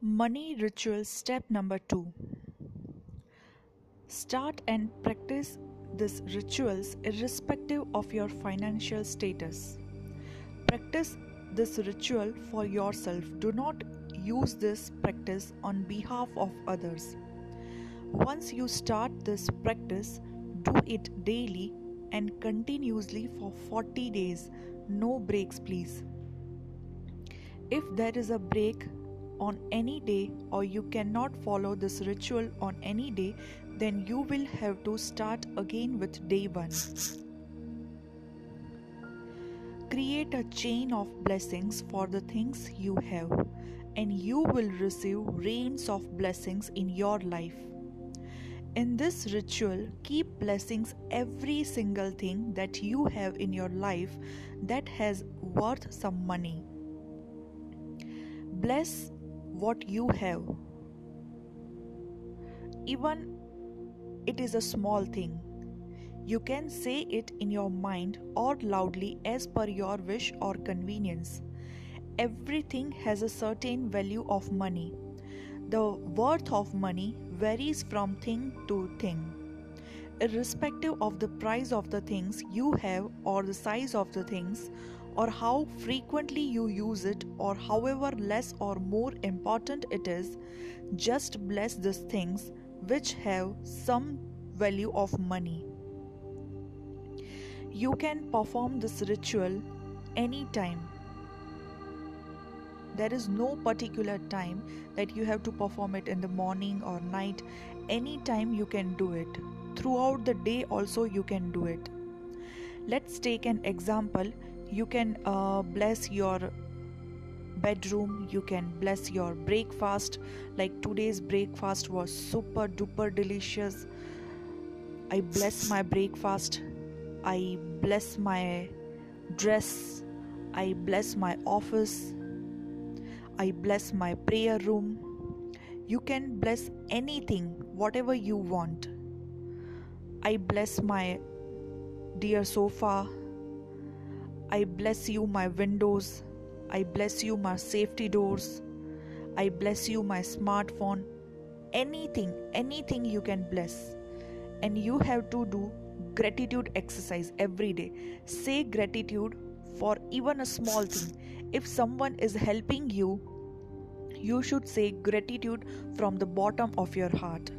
Money ritual step number 2 Start and practice these rituals irrespective of your financial status. Practice this ritual for yourself. Do not use this practice on behalf of others. Once you start this practice, do it daily and continuously for 40 days. No breaks, please. If there is a break on any day or you cannot follow this ritual on any day, then you will have to start again with day 1. Create a chain of blessings for the things you have, and you will receive rains of blessings in your life. In this ritual, keep blessings every single thing that you have in your life that has worth some money. Bless what you have. Even it is a small thing. You can say it in your mind or loudly as per your wish or convenience. Everything has a certain value of money. The worth of money varies from thing to thing. Irrespective of the price of the things you have or the size of the things or how frequently you use it or however less or more important it is, just bless these things which have some value of money. You can perform this ritual anytime. There is no particular time that you have to perform it in the morning or night. Anytime you can do it. Throughout the day, also, you can do it. Let's take an example. You can uh, bless your bedroom you can bless your breakfast. Like today's breakfast was super duper delicious. I bless my breakfast. I bless my dress. I bless my office. I bless my prayer room. You can bless anything whatever you want. I bless my dear sofa i bless you my windows I bless you, my safety doors. I bless you, my smartphone. Anything, anything you can bless. And you have to do gratitude exercise every day. Say gratitude for even a small thing. If someone is helping you, you should say gratitude from the bottom of your heart.